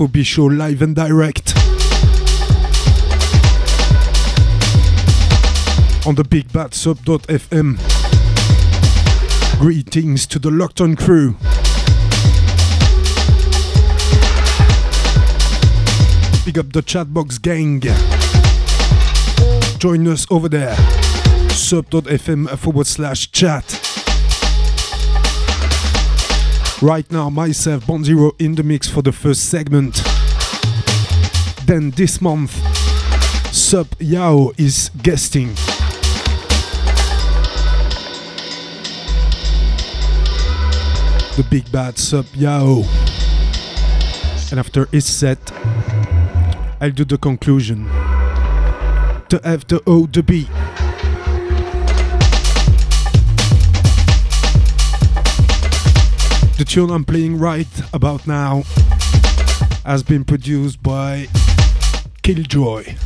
FOB show live and direct. On the big sub.fm. Greetings to the locked on crew. Big up the chatbox gang. Join us over there. sub.fm forward slash chat. Right now, myself, Bonzero in the mix for the first segment. Then this month, Sub Yao is guesting. The big bad Sub Yao. And after his set, I'll do the conclusion. The F, the O, the B. The tune I'm playing right about now has been produced by Killjoy.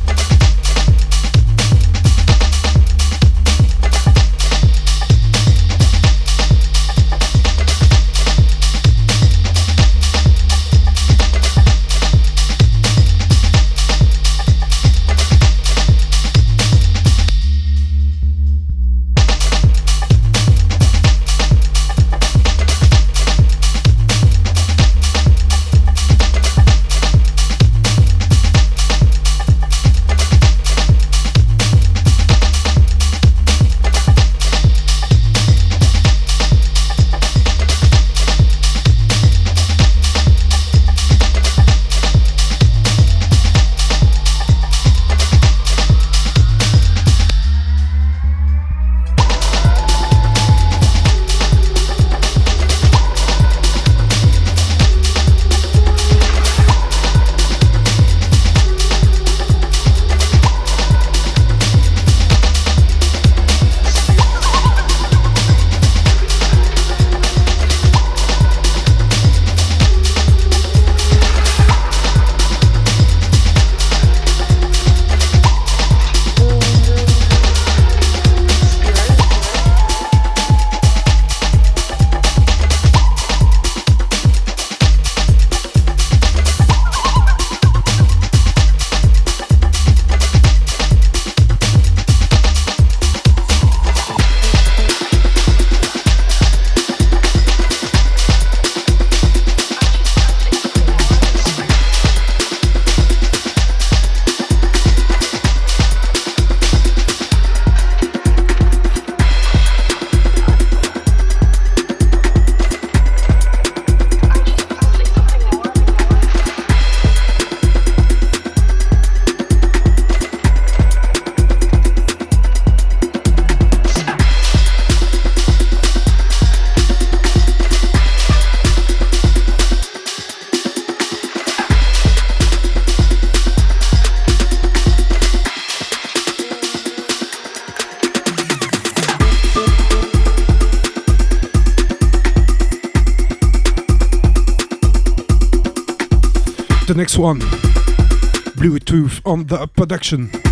One. Bluetooth on the production.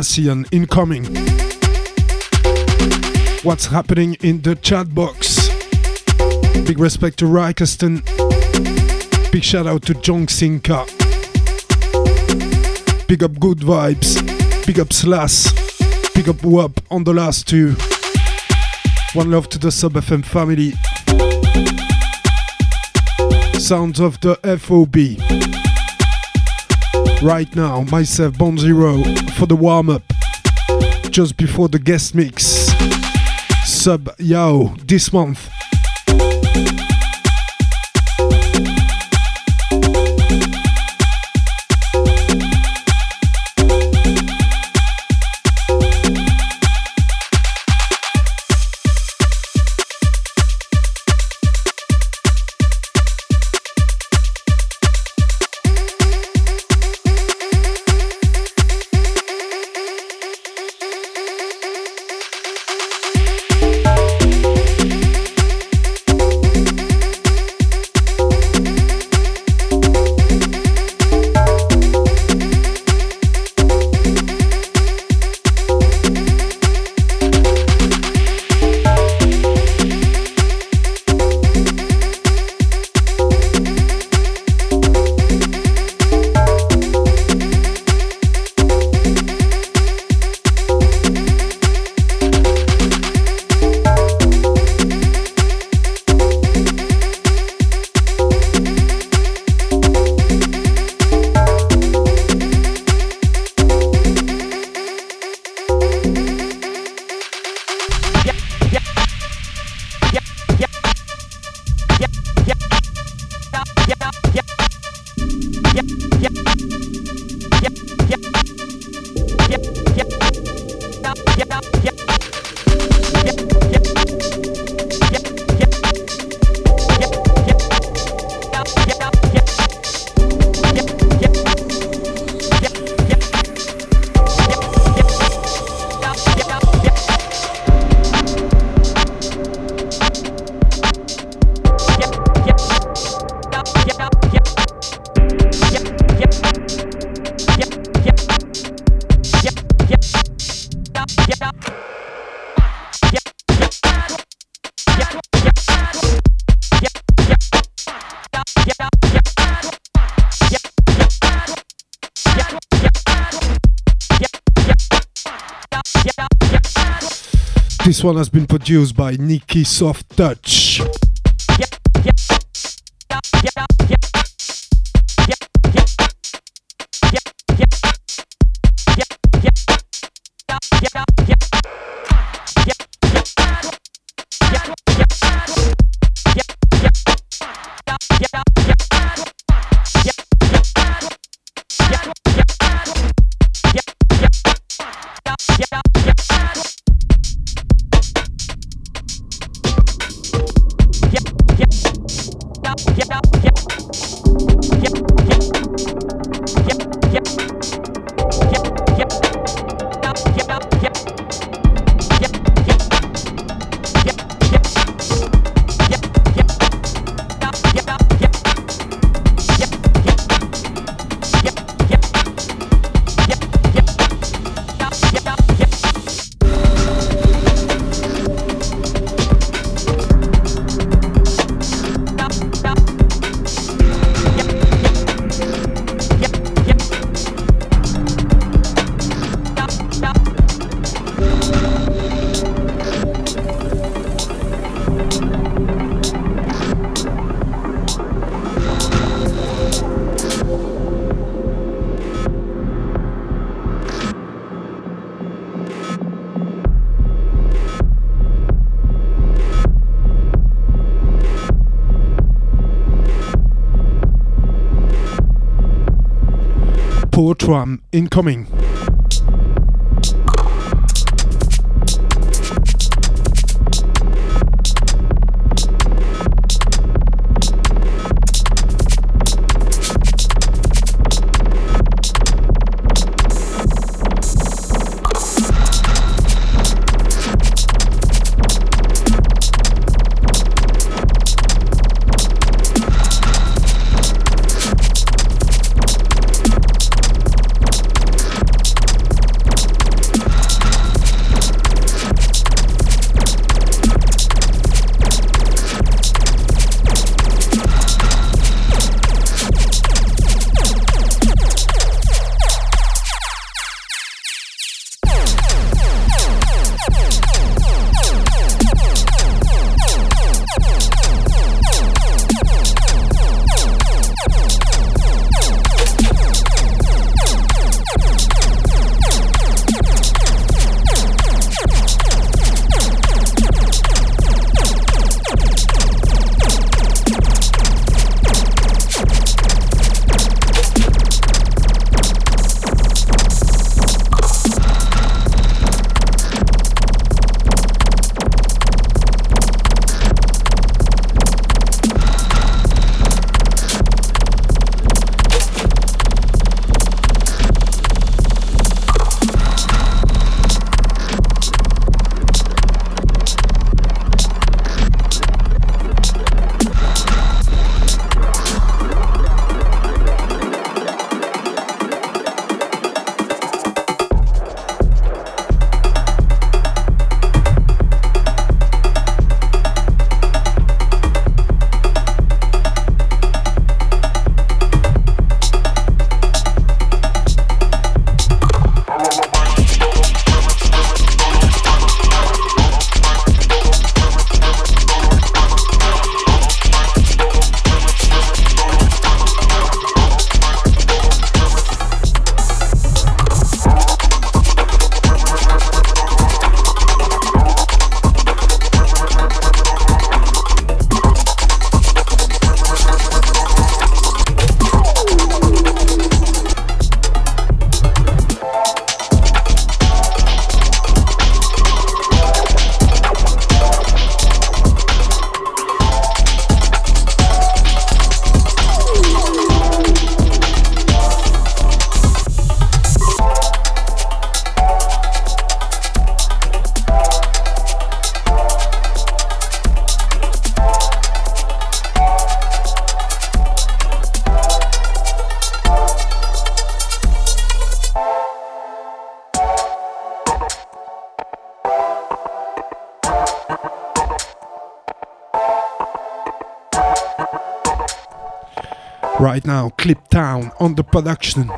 Massian incoming. What's happening in the chat box? Big respect to Rikeston. Big shout out to Jong Sinka. Big up Good Vibes. Big up Slash. Big up WAP on the last two. One love to the Sub FM family. Sounds of the FOB. Right now, myself, Bon Zero, for the warm up. Just before the guest mix. Sub Yao this month. Produced by Nikki Soft Touch. Tram incoming. Right now, Clip Town on the production.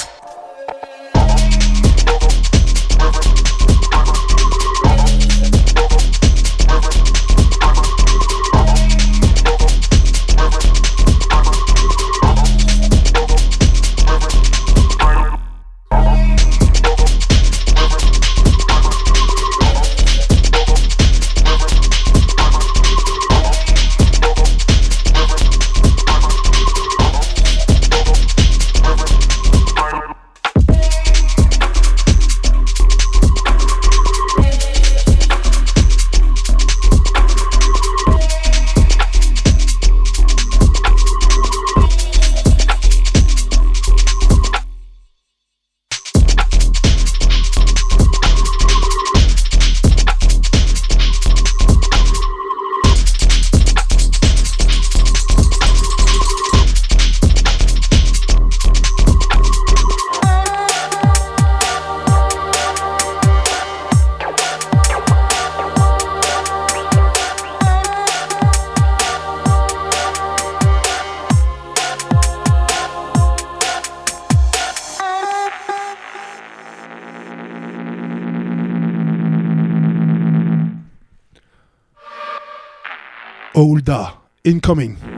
Incoming.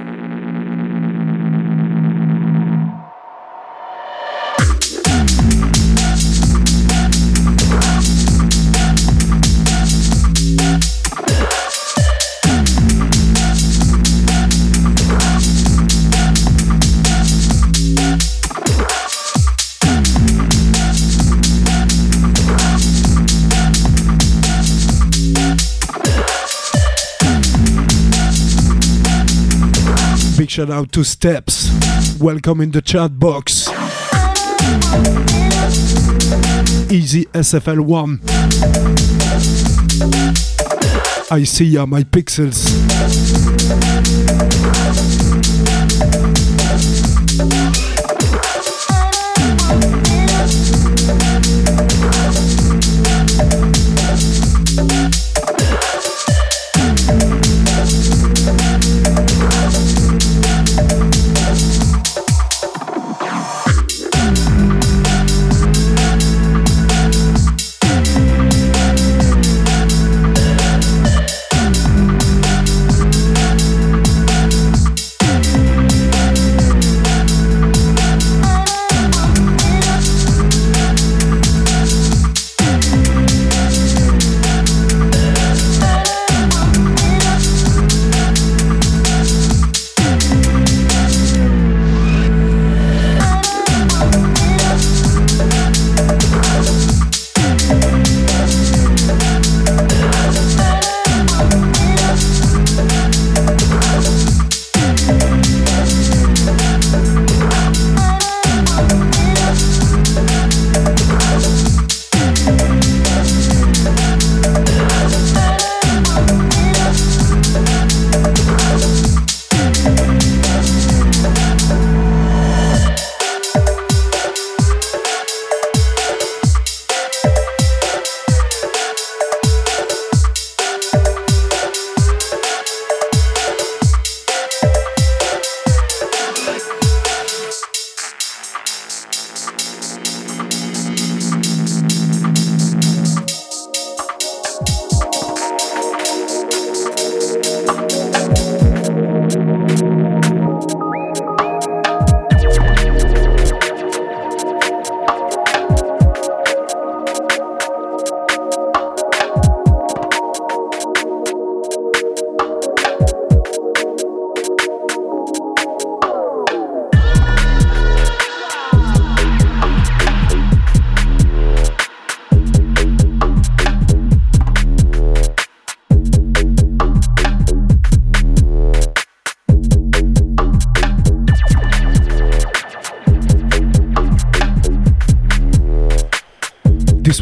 Shout out to Steps. Welcome in the chat box. Easy SFL1. I see ya, my pixels.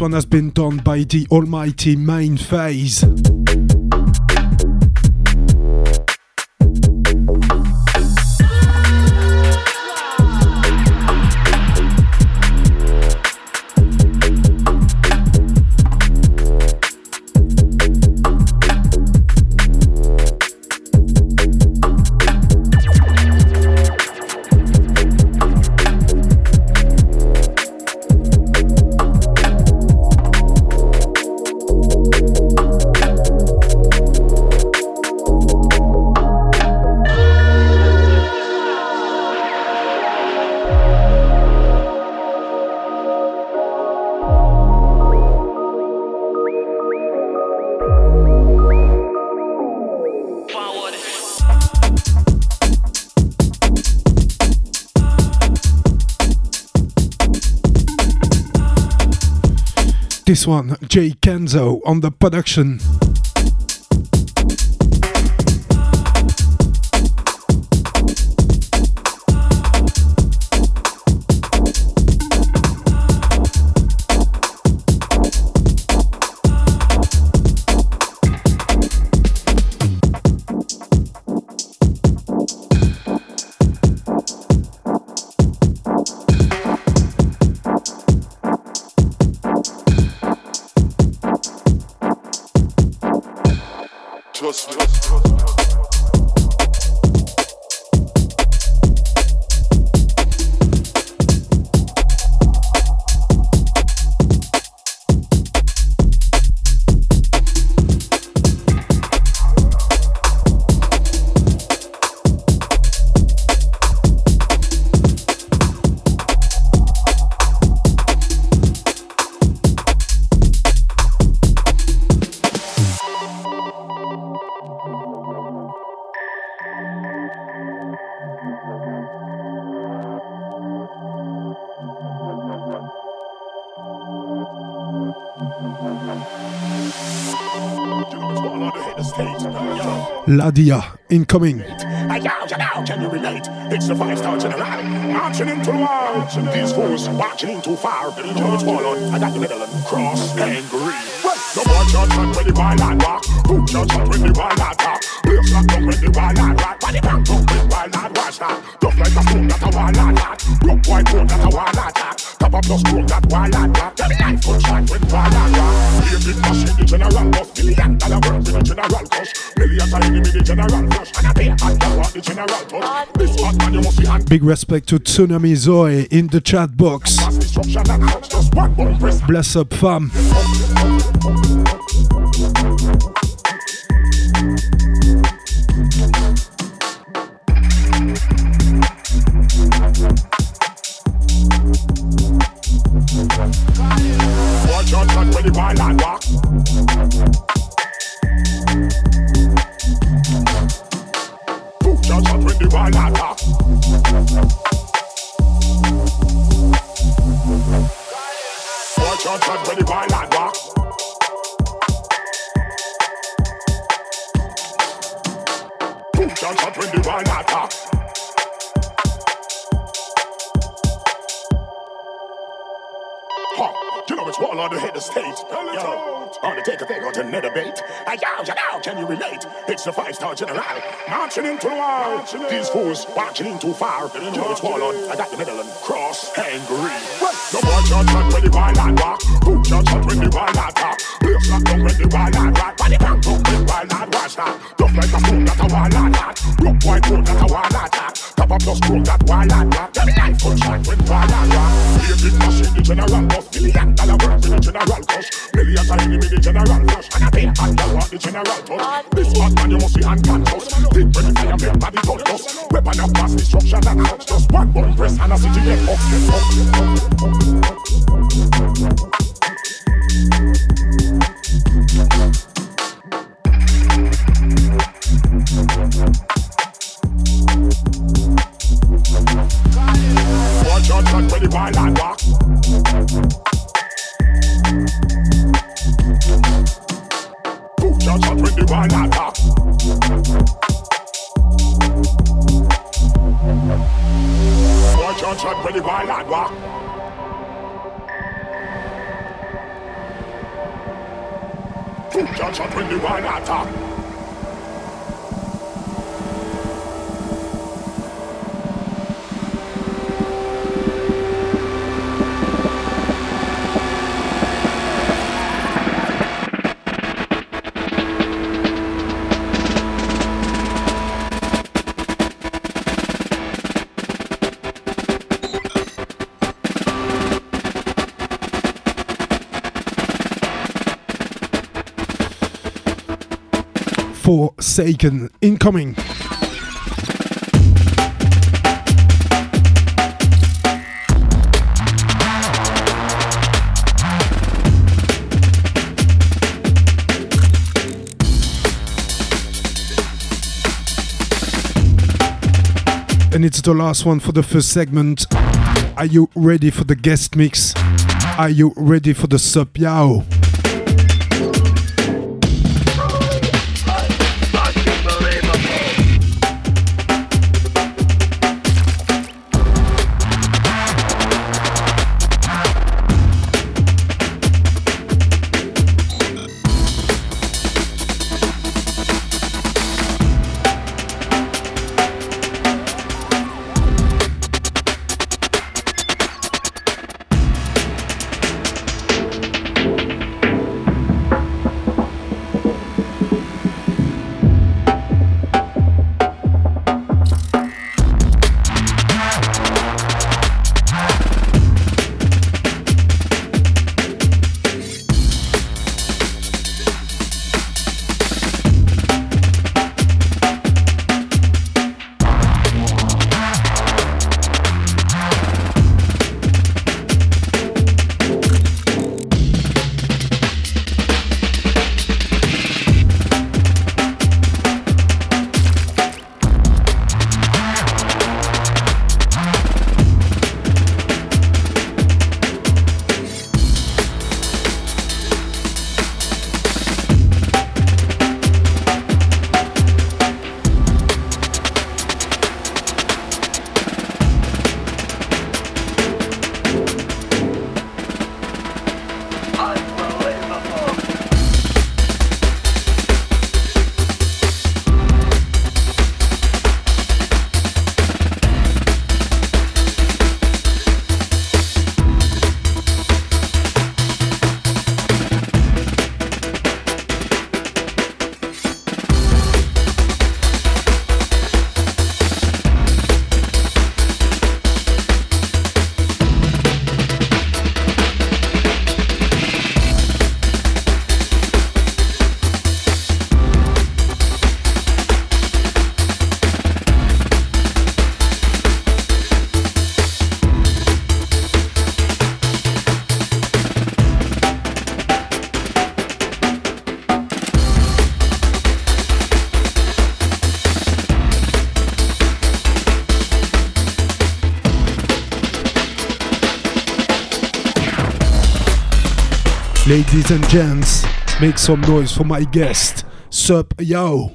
One has been done by the almighty main phase. One, Jay Kenzo on the production. Ladia incoming. Can you relate? It's the five star general marching into the war. These fools marching in too far. George Wallon, I got the middle and cross angry. No more judgment when the wild and walk. Who judgment when the wild and talk? Place down when the wild and rock. Body when wild and watch that. Tough like a stone that a wild and hot. Rough white bone that a wild and hot. Top up no stone that wild and. Tell me life good shot when wild and rock. Here big machine, the general boss. Million dollar work with the general cost. Millions of enemy, the general flush. And I pay a hot the general touch. This hot man, you must see hand. Big respect to Tsunami Zoe in the chat box. Bless up, fam. Watch out, man, when the wild and walk. When the wild and walk. When the wild and walk. When the wild and walk. You know it's on the head of state. Yo, on the take a thing on the net debate. Hey, yo, yo, yo, can you relate? It's the five star general marching into the wall. These fools marching in too far. You know it's wall on. I got the middle and cross angry. Well, no more judgment when the wild and walk. Who judgment when the wild and talk? Place lock down when the wild and rock. Body bang down when wild and watch that. Tough like a stone that a wild and hot. Rough white bone that a wild and hot. Top up no stone that wild and rock. Me life good shot when wild and rock. Here big machine, the general boss. Million dollar with the general cost. Millions of enemy, the general flush. And I pay a hot dollar the general touch. This hot man, you must be unconscious. Fire make body touch us. Weapon of mass destruction and one button press and a city get up. Watch out, and walk. Your shot when the wild and Forsaken incoming. And it's the last one for the first segment. Are you ready for the guest mix? Are you ready for the sub yo? And gents, make some noise for my guest, Sup Yo.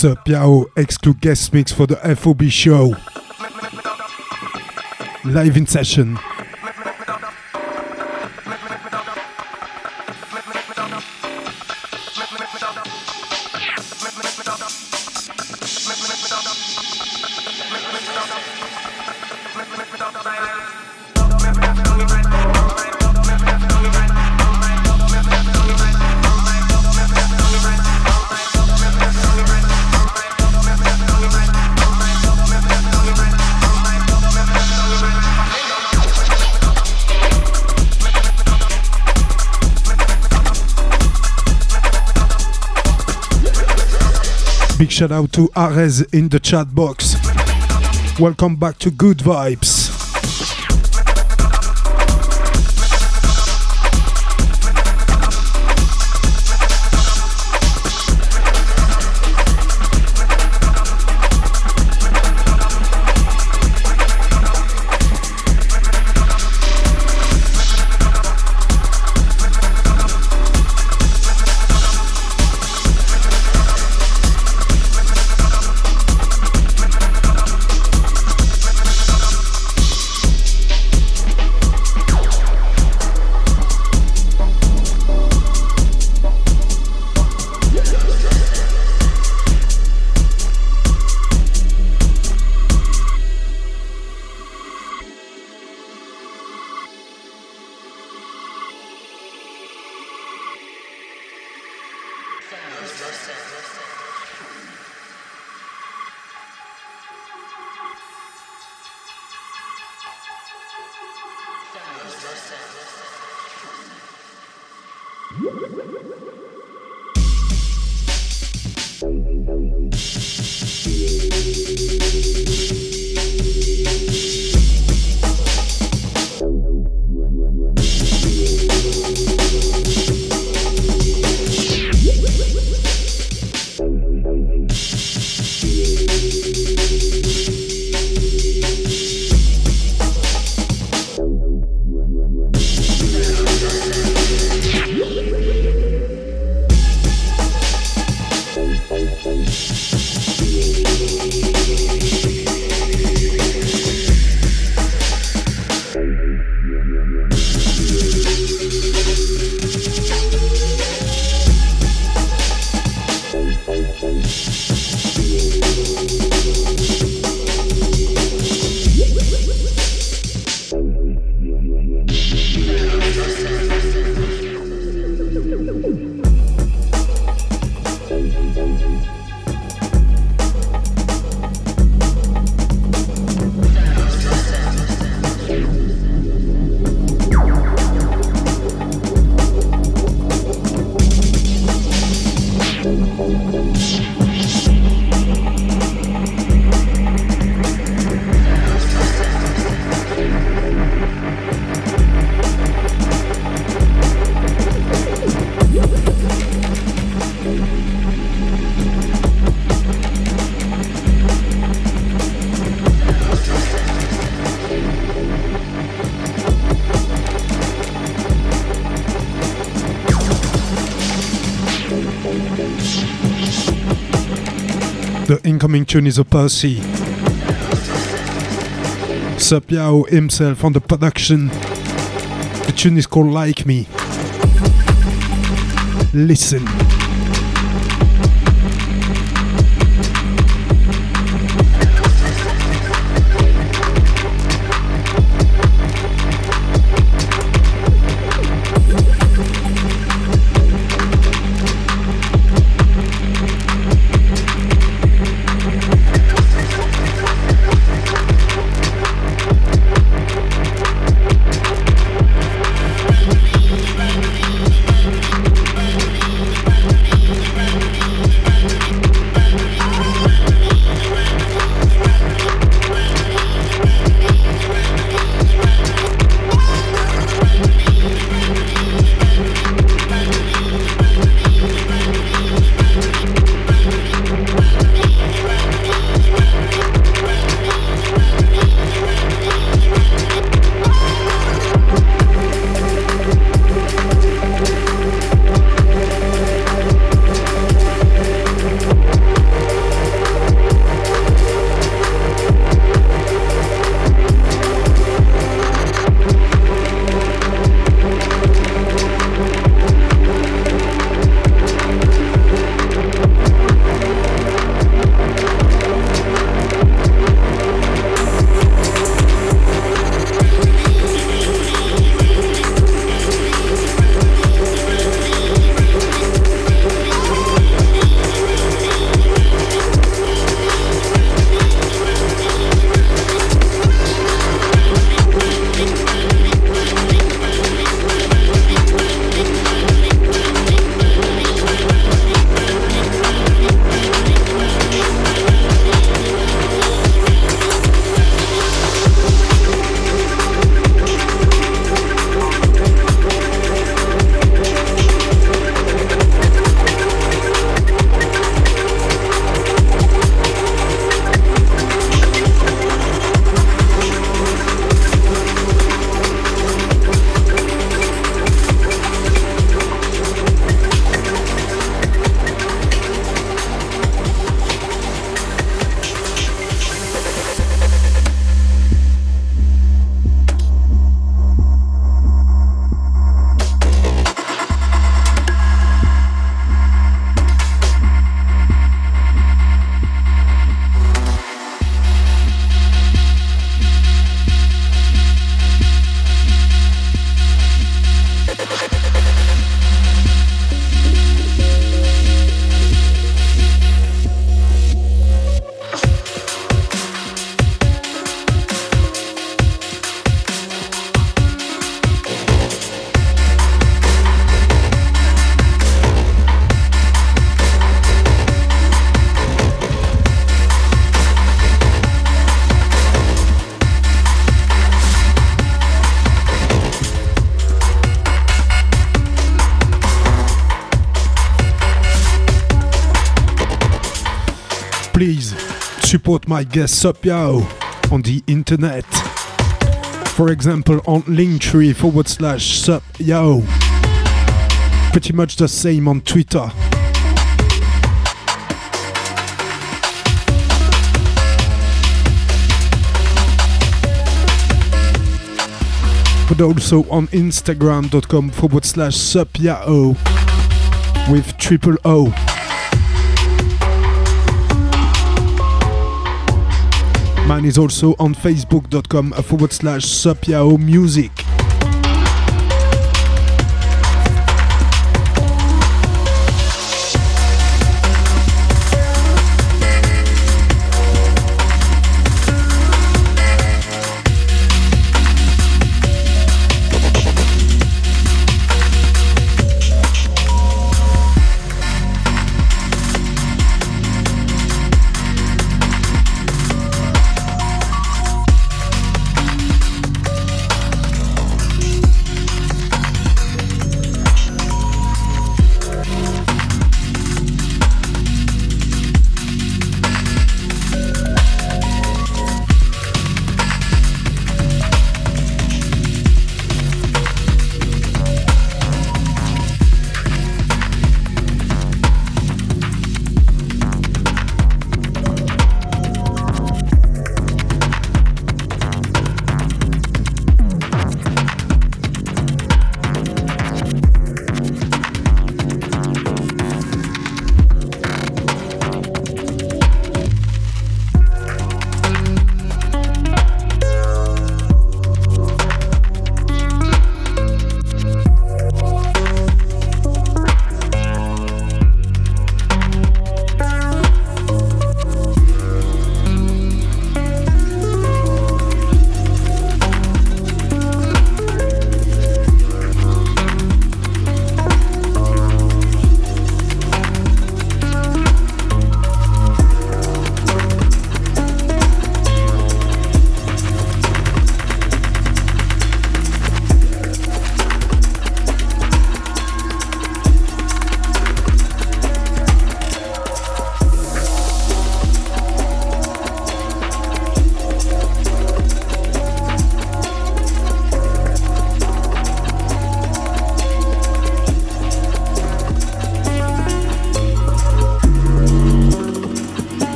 Sir Piao exclude guest mix for the FOB show. Live in session. Shout out to Arez in the chat box. Welcome back to Good Vibes. Incoming tune is a Percy. Supiao himself on the production. The tune is called Like Me. Listen. Support my guest Sup Yao on the internet. For example, on Linktree forward slash Sup Yao. Pretty much the same on Twitter. But also on Instagram.com forward slash Sup-Yao with triple O. Mine is also on facebook.com forward slash Sup-Yao music.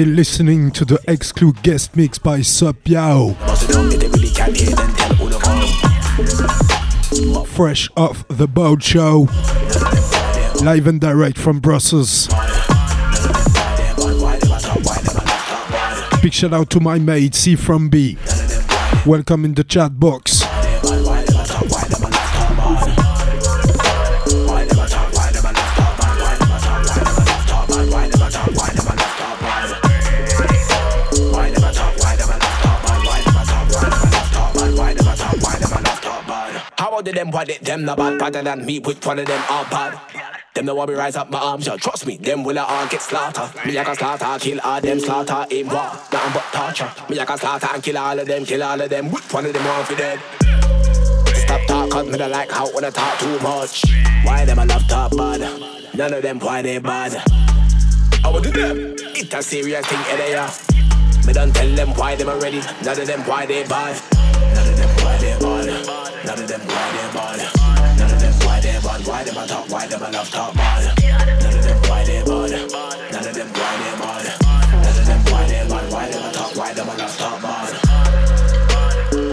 Still listening to the exclude guest mix by Sup Yao. Fresh off the boat show. Live and direct from Brussels. Big shout out to my mate C from B. Welcome in the chat box. How old them what it them no bad better than me which one of them are bad them no want me rise up my arms, yeah. Trust me, them will all get slaughtered. Me like a slaughter, kill all them, slaughter aim war. Nothing but torture. Me like a slaughter and kill all of them, kill all of them. Which one of them want for dead? Stop talk, me don't like how when I talk too much. Why them I love talk bad? None of them why they bad. I will do them. It's a serious thing, eh, Me don't tell them why them already. None of them why they bad. None of them why they bad. None of them why they bad. None of them why they bad. Why them I talk? Why them I love talk bad? None of them why they bad. None of them why they bad. None of them why they bad. Why them I talk? Why them I love talk bad?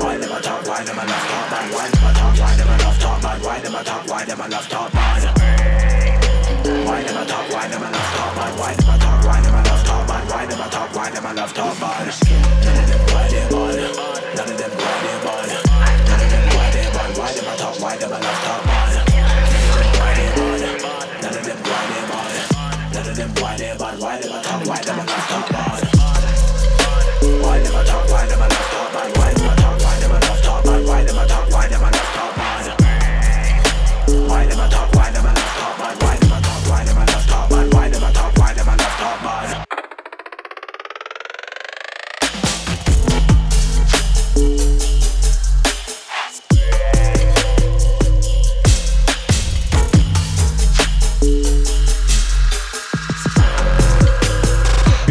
Why them I talk? Why them I love talk bad? Why them I talk? Why them I love talk bad? Why them I talk? Why them I love talk bad? Why them I talk? Why them I love talk bad? Why them I talk? Why them I love talk bad? Why them I talk? Why them I love talk bad? None of them why they bad. Them love talk bad? Why they bad? None of them why they bad. None of them why they bad. Why I talk? Why love talk bad?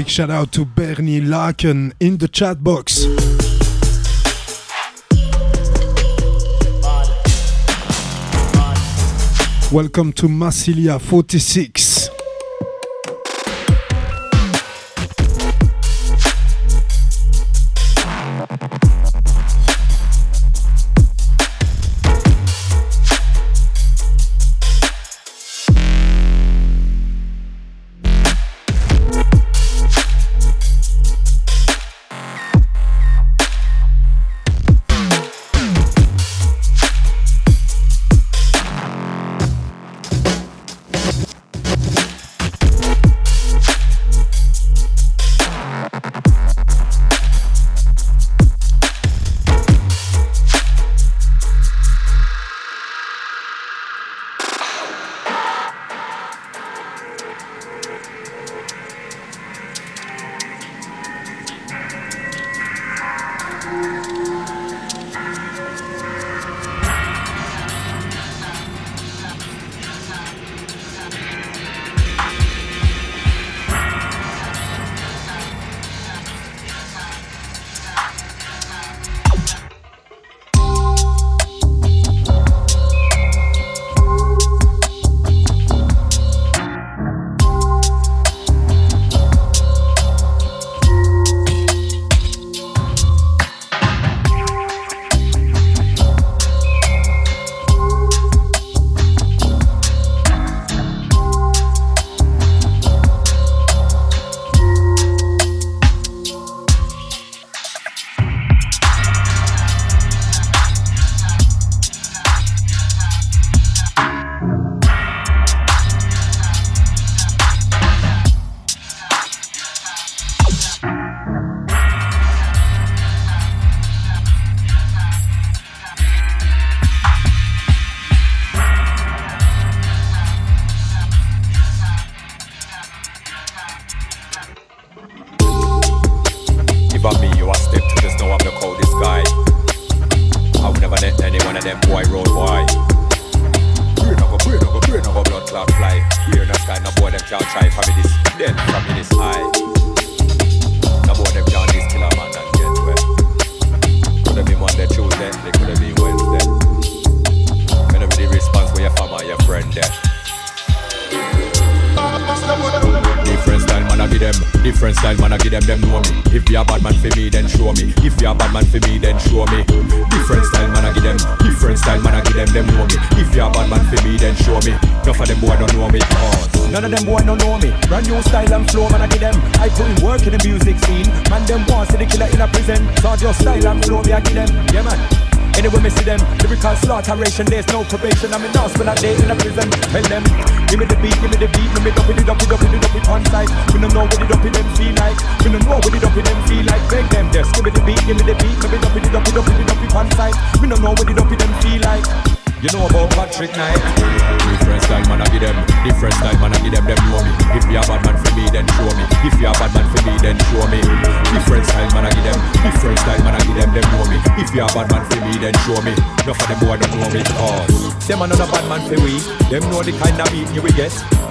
Shout out to Bernie Laken in the chat box. Welcome to Massilia 46.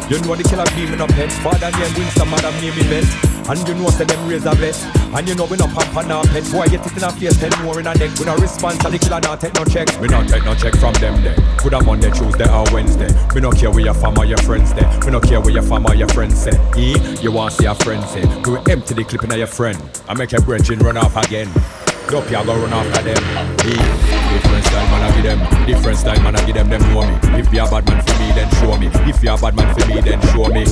You know the killer beam in a pet Father name Winston Madam name me bet and you know say them razor bless And you know we no pump and no pet Boy get it in a face, ten more in a neck. We no response and the killer not take no checks We not take no check from them there. Could have Monday, Tuesday or Wednesday. We no care where your fam or your friends there. We no care where your fam or your friends say E, you want see your friends say We will empty the clip in your friend. I make your bridging run off again. Dope, you go run after them. Different style, man, I give them. Different style, man, I give them. Them know me. If you a bad man me, then show me. If you a bad man for me, then show me.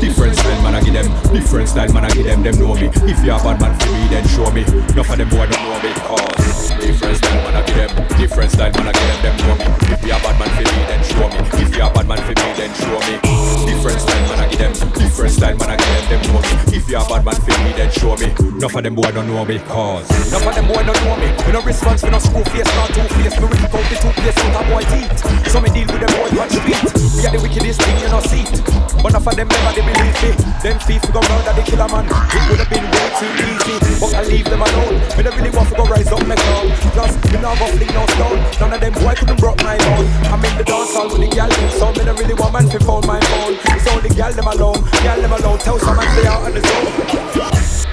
Different style, man, I give them. Different style, man, I give them. Them know me. If you a bad man for me, then show me. Enough of them boy don't know me. Cause different style, man, I give them. Different style, man, I give them. Them know me. If you a bad man for me, then show me. Enough of them boy don't know me. Cause enough of them boy don't know me. We no response, we no screw face, not two face. Me rip out the two place out a boy teeth. So me deal with them boy on street. We are the wickedest thing you no see. But enough of them never they believe me. Them thief we go murder the killer man. It would have been way too easy, but I leave them alone. Me don't really want to go rise up my crown. Plus, me not go fling no stone. None of them boy couldn't broke my bone. I'm in the dance hall with the gal so me don't really want man to phone my phone. It's only gal them alone, gal them alone. Tell some man stay out on the zone.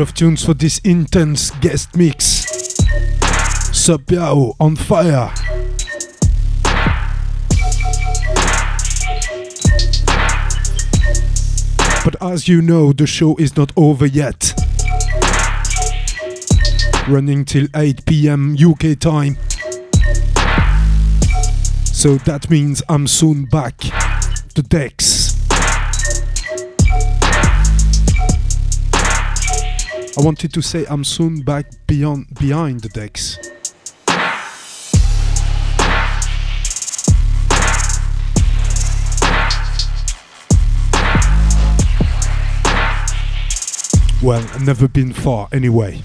Of tunes for this intense guest mix. Supiao on fire. But as you know, the show is not over yet. Running till 8 pm UK time. So that means I'm soon back. The decks. I wanted to say I'm soon back beyond behind the decks. Well, I've never been far anyway.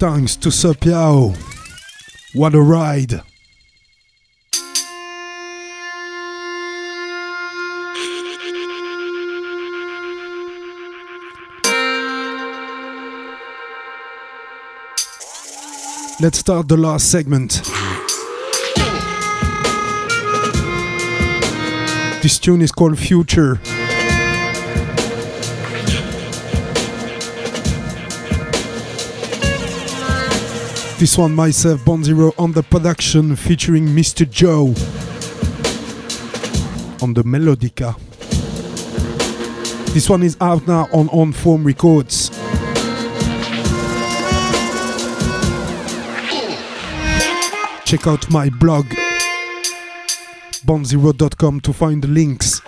Thanks to Supiao. What a ride! Let's start the last segment. This tune is called Future. This one myself, Bonzero on the production featuring Mr. Joe on the Melodica. This one is out now on On Form Records. Check out my blog bonzero.com to find the links.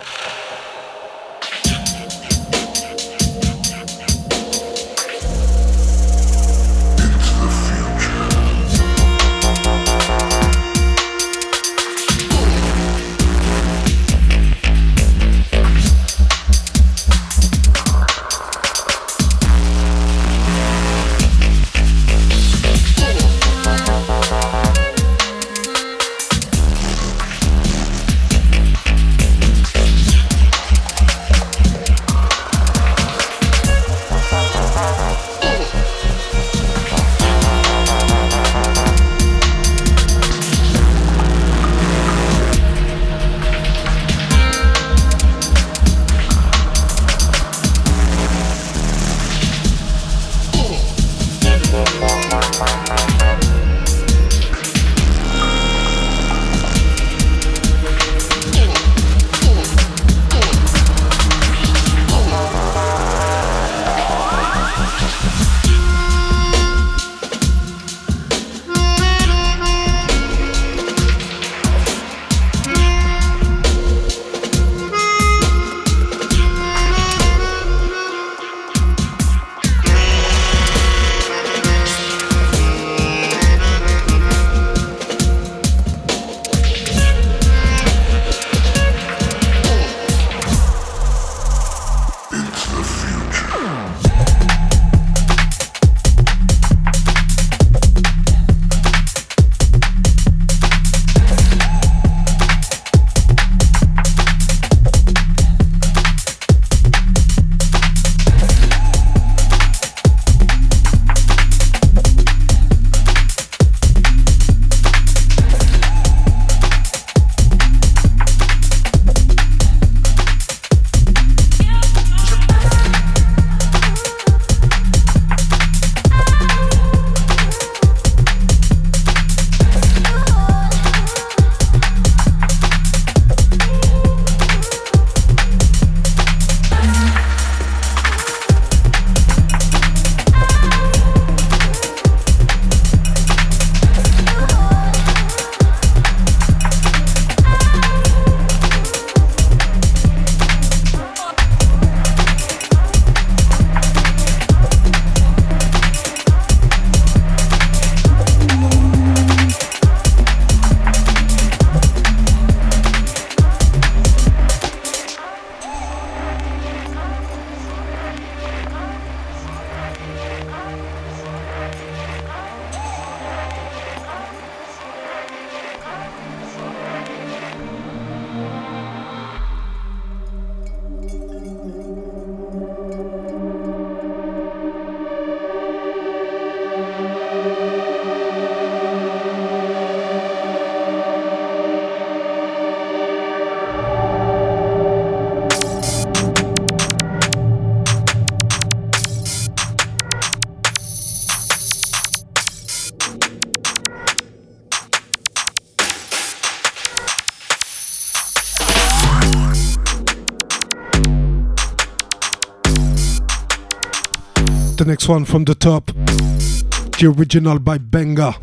Next one from the top, the original by Benga.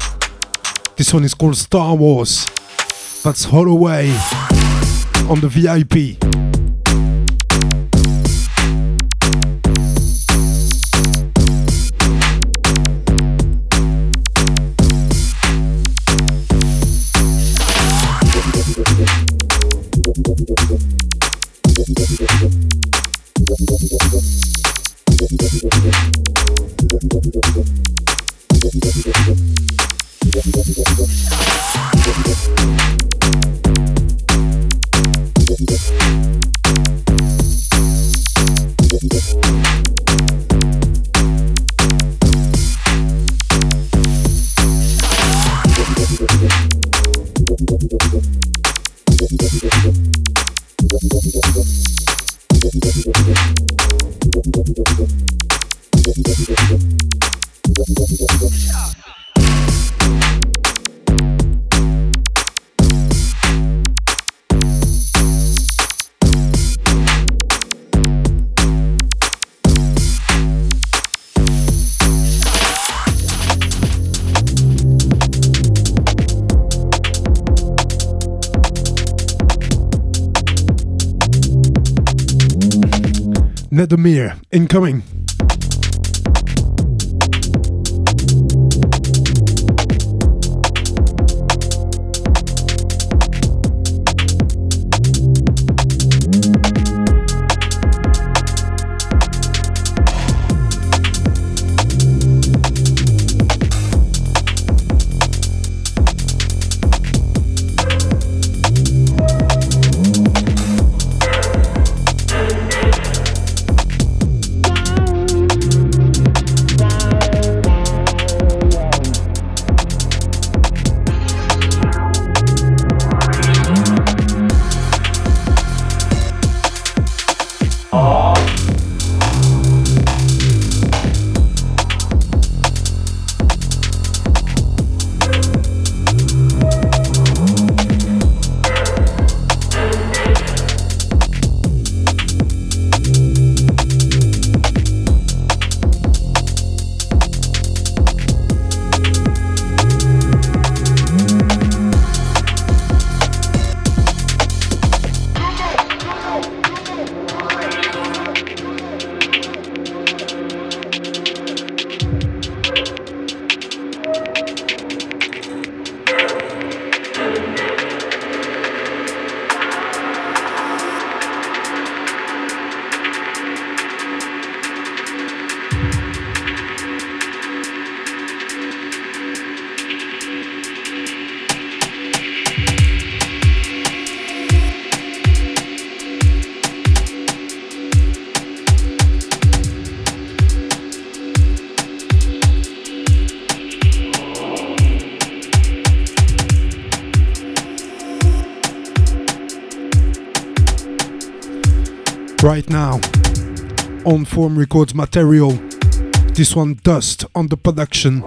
This one is called Star Wars. That's Holloway on the VIP. Incoming. Form Records material. This one, Dust, on the production.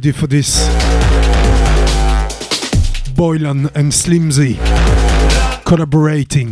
Ready for this? Boylan and Slimzy collaborating.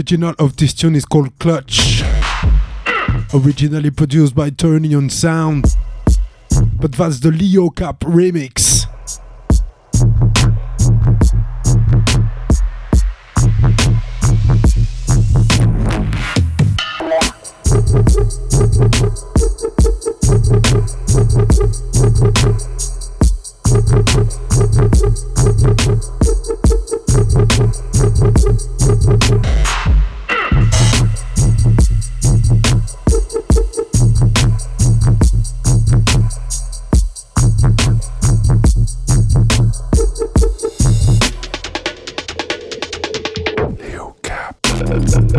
Original of this tune is called Clutch. Originally produced by Turning on Sound. But that's the Leo Cap remix. This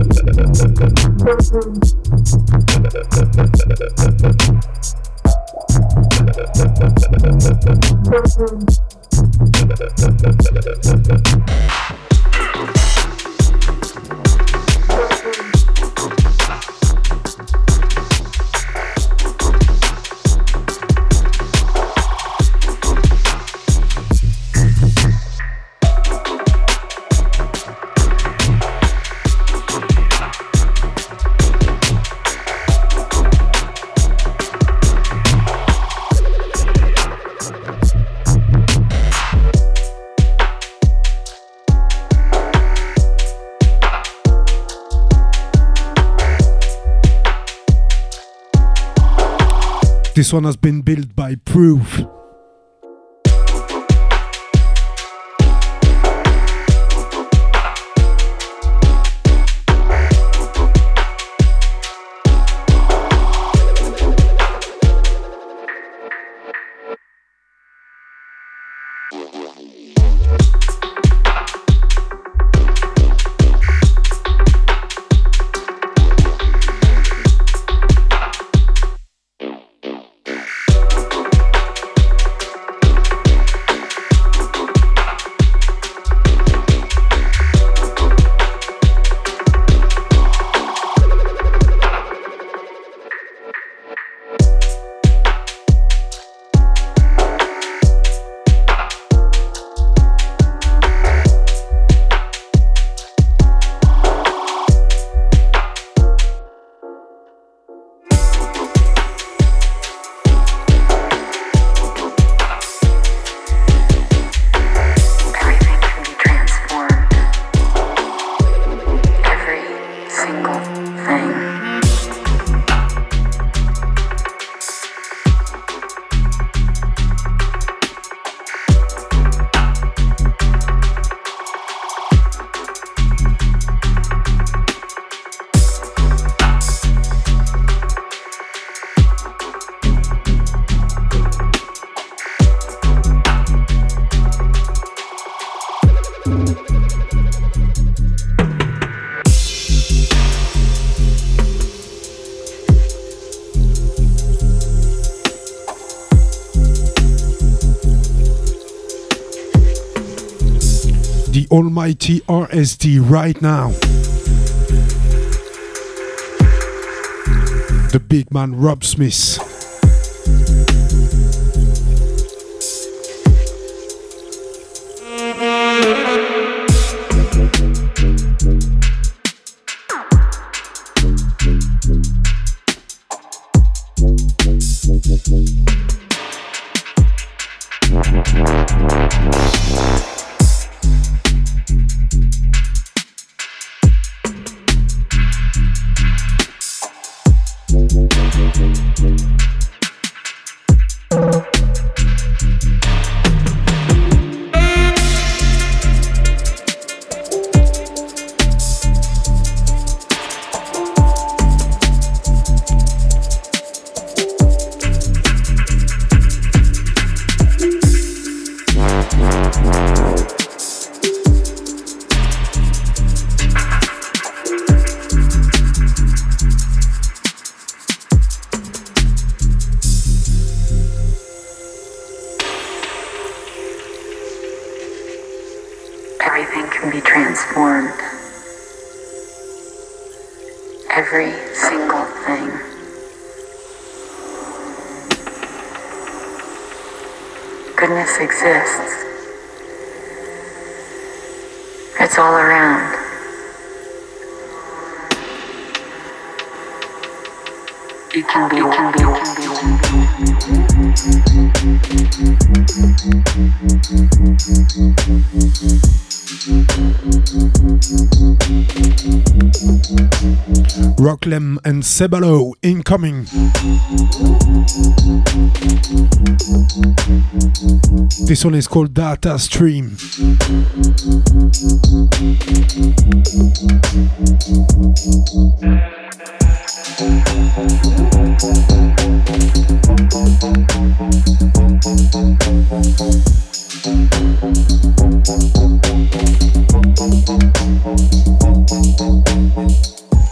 one has been built by Proof. RSD right now. The big man Rob Smith. Rocklem and Sebalo incoming. This one is called Data Stream.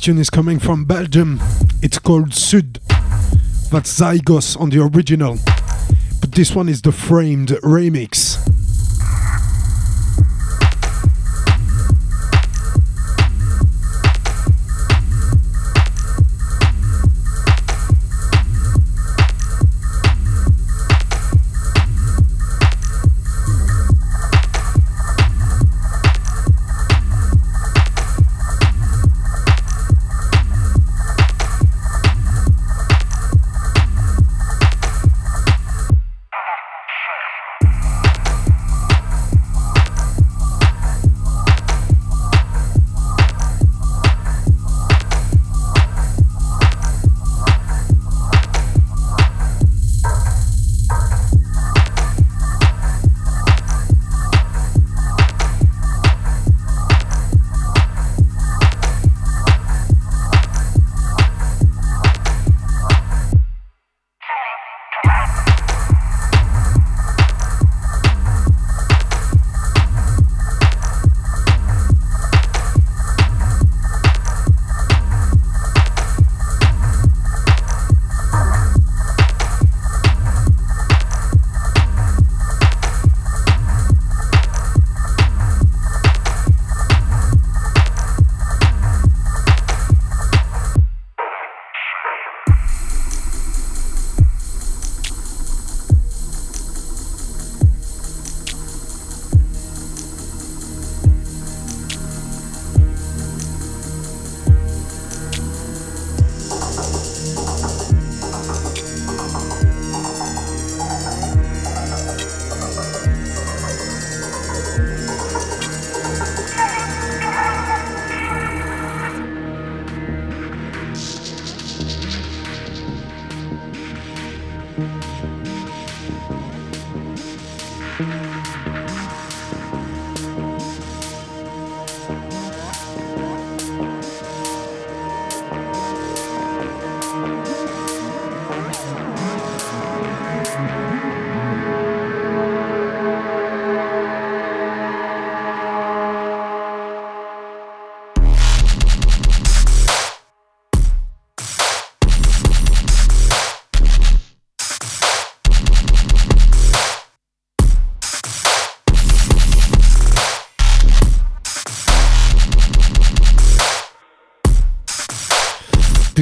tune is coming from Belgium. It's called Sud. That's Zygos on the original. But this one is the framed remix.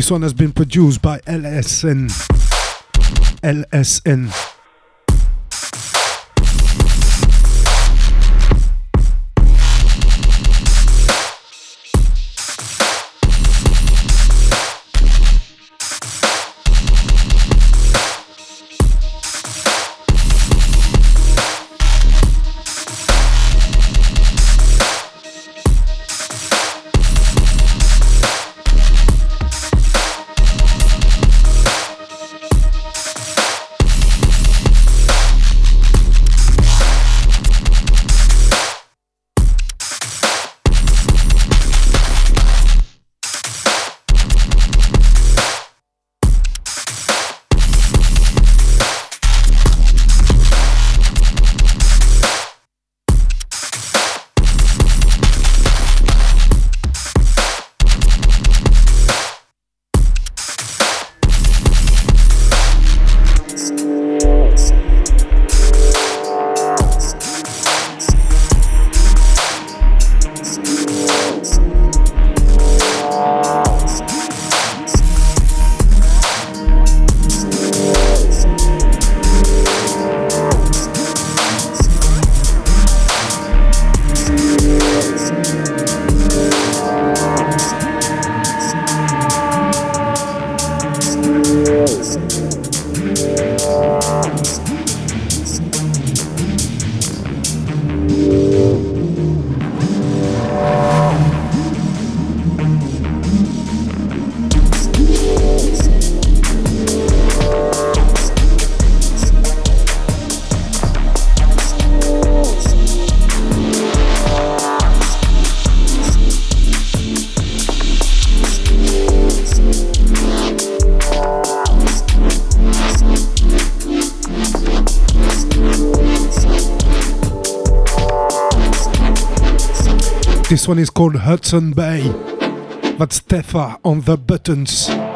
This one has been produced by LSN. LSN. One is called Hudson Bay. That's Tefa on the buttons.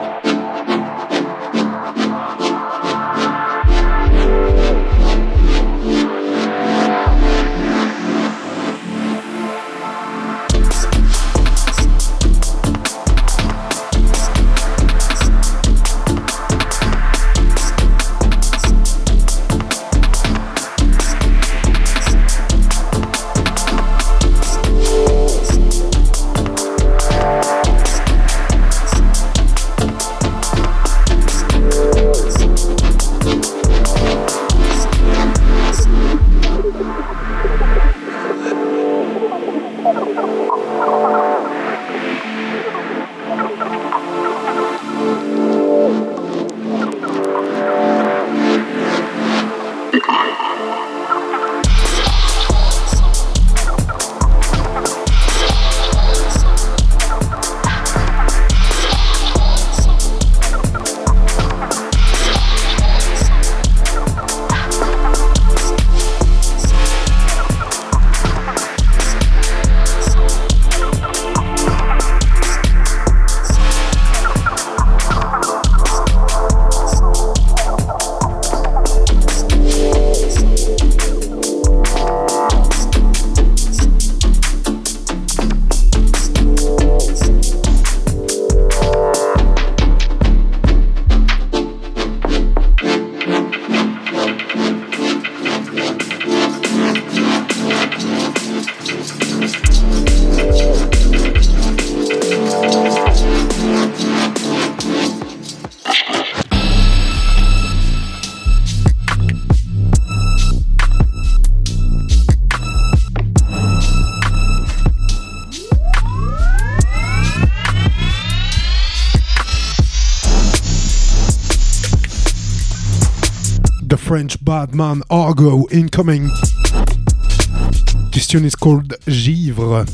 Badman Argo incoming. This tune is called Givre.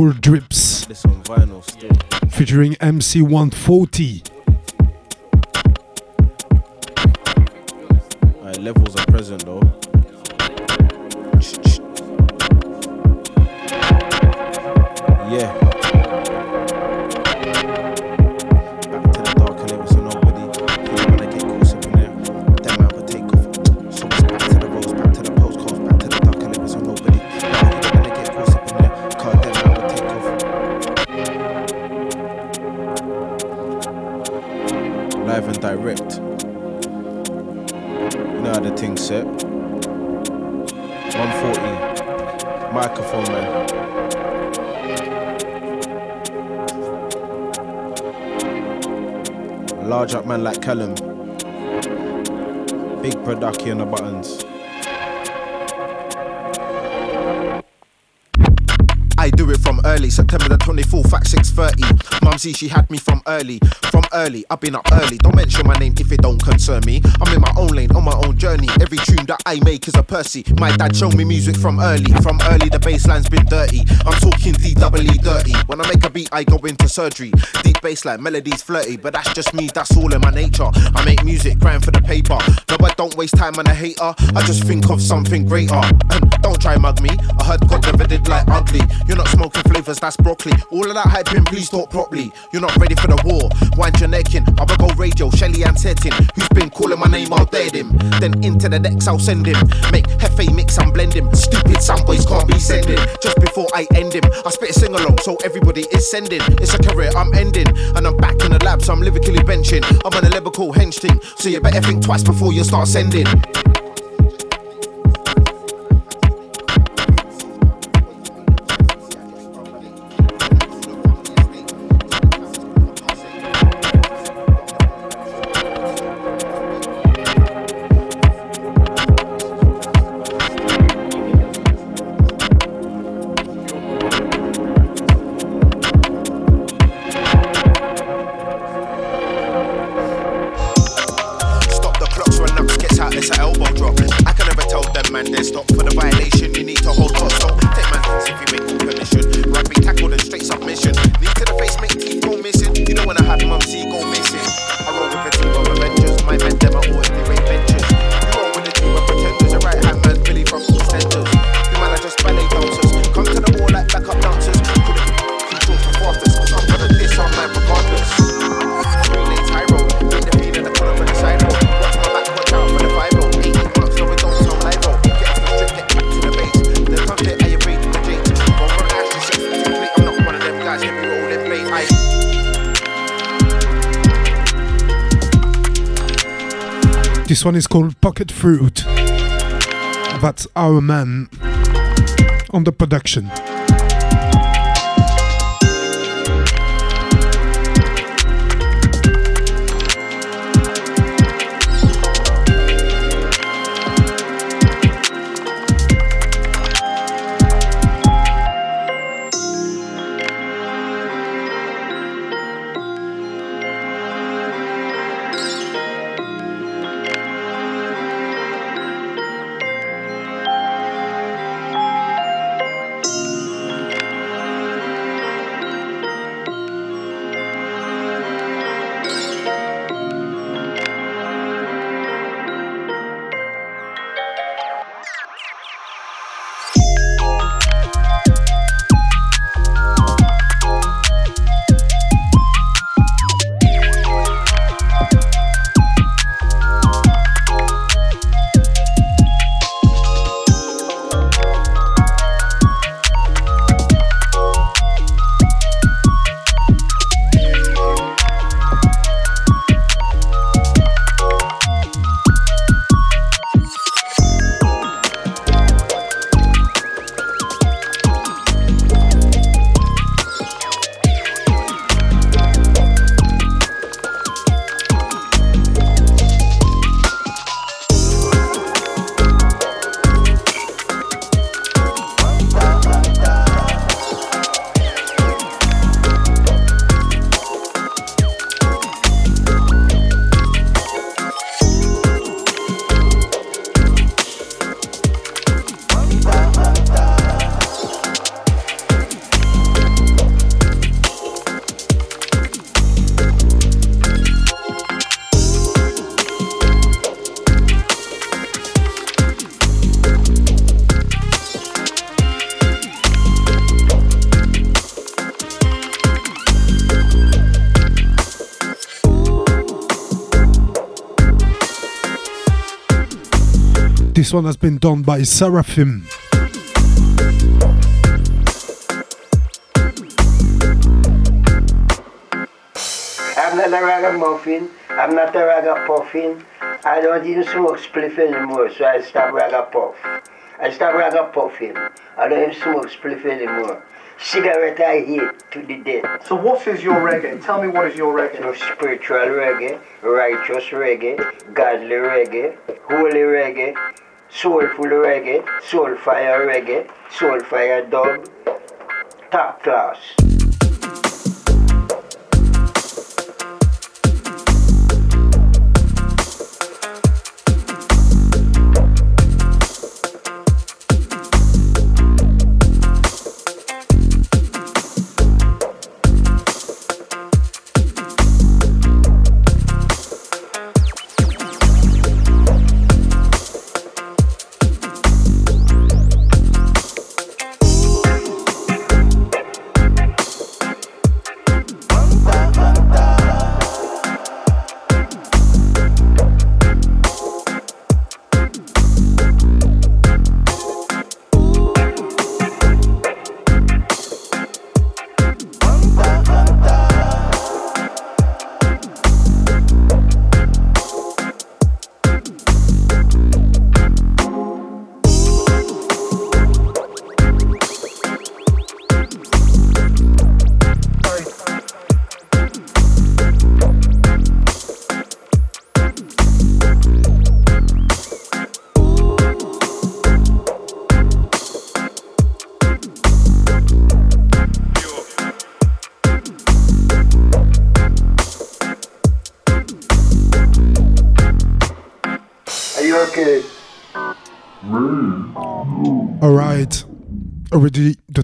Called Drips. This on vinyl still. Featuring MC140. Man large up man like Callum. Big production on the buttons. I do it from early, September the 24th at 6.30. Mumsy, she had me from early, from early. I've been up early, don't mention my name if it don't concern me. I'm in my own lane, on my own journey. Every tune that I make is a Percy. My dad showed me music from early, from early the bassline's been dirty. I'm talking D double E dirty. When I make a beat, I go into surgery. Deep bassline, melodies flirty, but that's just me, that's all in my nature. I make music, grind for the paper. No, I don't waste time on a hater. I just think of something greater. And don't try mug me. I heard God never did like ugly. You're not smoking flavors, that's broccoli. All of that hyping, please talk properly. You're not ready for the war. Wind your neck in. I'ma go radio, Shelly and Setting. Who's been calling my name, I'll dead him. Then into the decks, I'll send him. Make Hefe mix and blend him. Stupid some boys can't be sending. Just before I end him, I spit a sing along, so everybody is sending. It's a career I'm ending. And I'm back in the lab, so I'm lyrically benching. I'm on a lyrical hench thing, so you better think twice before you start sending. Is called Pocket Fruit. That's our man on the production. This one has been done by Seraphim. I'm not a ragamuffin. I'm not a ragapuffin. I don't even smoke spliff anymore, so I stop ragapuff. I stop ragapuffing. I don't even smoke spliff anymore. Cigarette I hate to the death. So what is your reggae? Tell me what is your reggae? So spiritual reggae, righteous reggae, godly reggae, holy reggae, soulful reggae, soulfire reggae, soulfire dub, top class.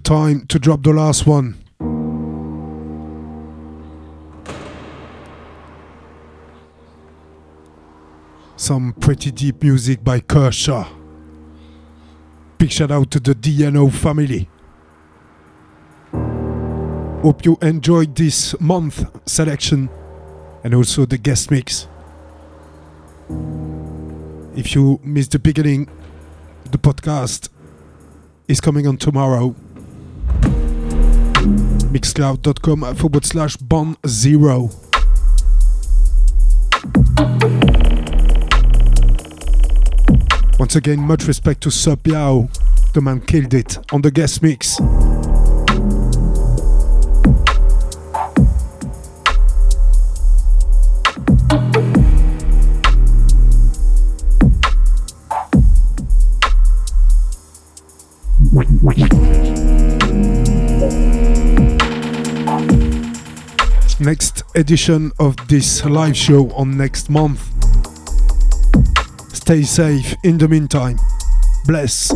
Time to drop the last one. Some pretty deep music by Kershaw. Big shout out to the DNO family. Hope you enjoyed this month selection and also the guest mix. If you missed the beginning, the podcast is coming on tomorrow. Mixcloud.com forward slash bon zero. Once again, much respect to Sup Yao. The man killed it on the guest mix. Next edition of this live show on next month. Stay safe in the meantime. Bless.